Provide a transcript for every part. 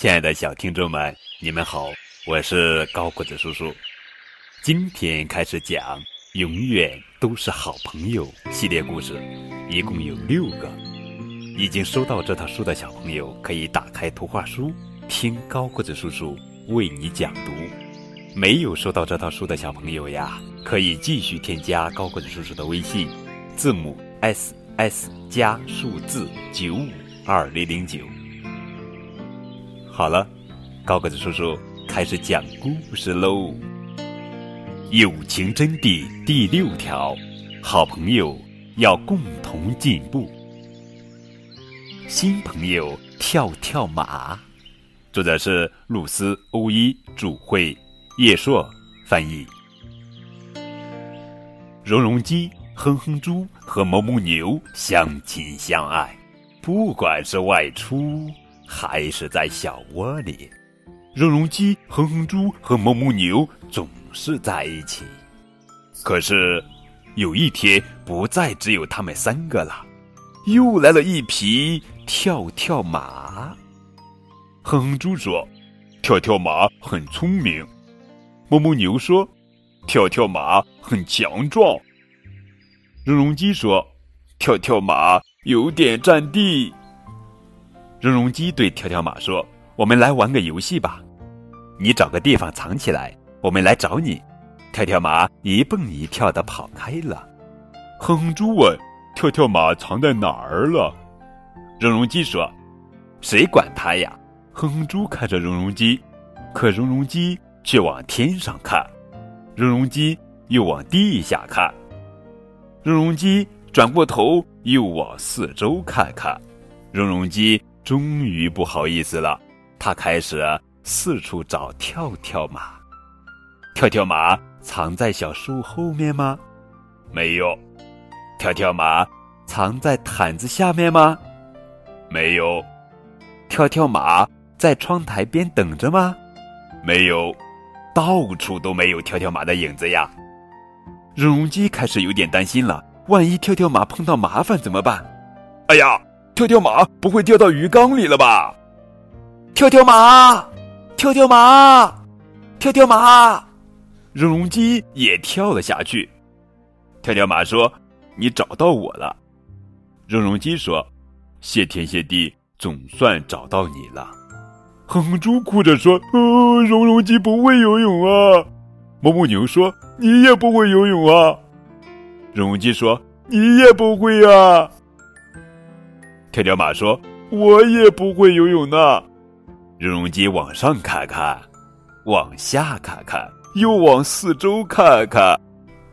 亲爱的小听众们，你们好，我是高个子叔叔。今天开始讲《永远都是好朋友》系列故事，一共有六个。已经收到这套书的小朋友，可以打开图画书，听高个子叔叔为你讲读。没有收到这套书的小朋友呀，可以继续添加高个子叔叔的微信，字母 S S 加数字九五二零零九。好了，高个子叔叔开始讲故事喽。友情真谛第六条：好朋友要共同进步。新朋友跳跳马，作者是露丝·欧伊，主绘。叶硕翻译。绒绒鸡、哼哼猪和哞哞牛相亲相爱，不管是外出还是在小窝里，绒绒鸡、哼哼猪和哞哞牛总是在一起。可是有一天，不再只有他们三个了，又来了一匹跳跳马。哼哼猪说：“跳跳马很聪明。”哞哞牛说：“跳跳马很强壮。”绒绒鸡说：“跳跳马有点占地。”绒绒鸡对跳跳马说：“我们来玩个游戏吧，你找个地方藏起来，我们来找你。”跳跳马一蹦一跳的跑开了。哼哼猪问：“跳跳马藏在哪儿了？”绒绒鸡说：“谁管它呀？”哼哼猪看着绒绒鸡，可绒绒鸡。却往天上看，绒绒鸡又往地下看，绒绒鸡转过头又往四周看看，绒绒鸡终于不好意思了，他开始四处找跳跳马。跳跳马藏在小树后面吗？没有。跳跳马藏在毯子下面吗？没有。跳跳马在窗台边等着吗？没有。到处都没有跳跳马的影子呀！荣基开始有点担心了，万一跳跳马碰到麻烦怎么办？哎呀，跳跳马不会掉到鱼缸里了吧？跳跳马，跳跳马，跳跳马，绒绒鸡也跳了下去。跳跳马说：“你找到我了。”绒绒鸡说：“谢天谢地，总算找到你了。”哼哼猪哭着说：“哦，绒绒鸡不会游泳啊。”哞哞牛说：“你也不会游泳啊。”绒绒鸡说：“你也不会呀。”跳跳马说：“我也不会游泳呢。”绒绒鸡往上看看，往下看看，又往四周看看。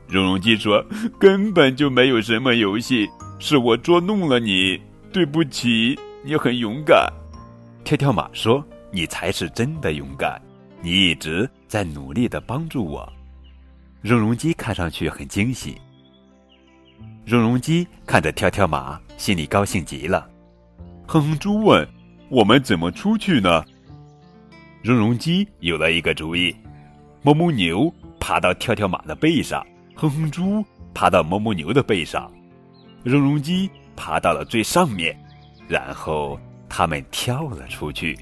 绒绒鸡说：“根本就没有什么游戏，是我捉弄了你，对不起。你很勇敢。”跳跳马说。你才是真的勇敢，你一直在努力的帮助我。绒绒鸡看上去很惊喜。绒绒鸡看着跳跳马，心里高兴极了。哼哼猪问：“我们怎么出去呢？”绒绒鸡有了一个主意。哞哞牛爬到跳跳马的背上，哼哼猪爬到哞哞牛的背上，绒绒鸡爬到了最上面，然后他们跳了出去。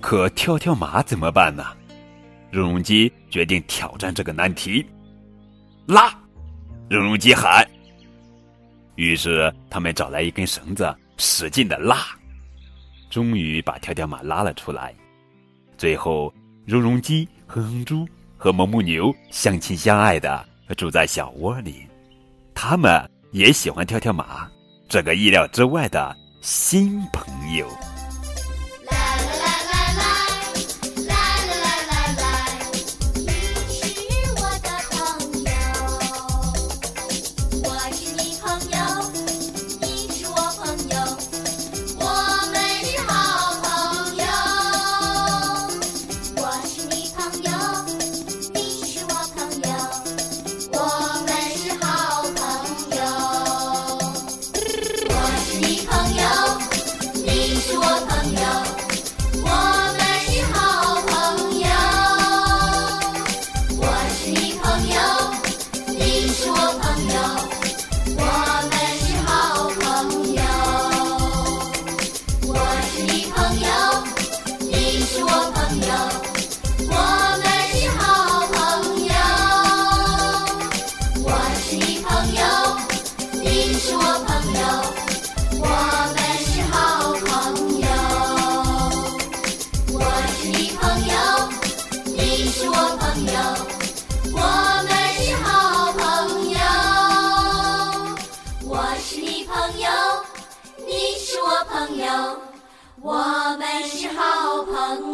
可跳跳马怎么办呢？绒绒鸡决定挑战这个难题。拉！绒绒鸡喊。于是他们找来一根绳子，使劲的拉，终于把跳跳马拉了出来。最后，绒绒鸡、哼哼猪和哞哞牛相亲相爱的住在小窝里。他们也喜欢跳跳马，这个意料之外的新朋友。是我朋友，我们是好朋友。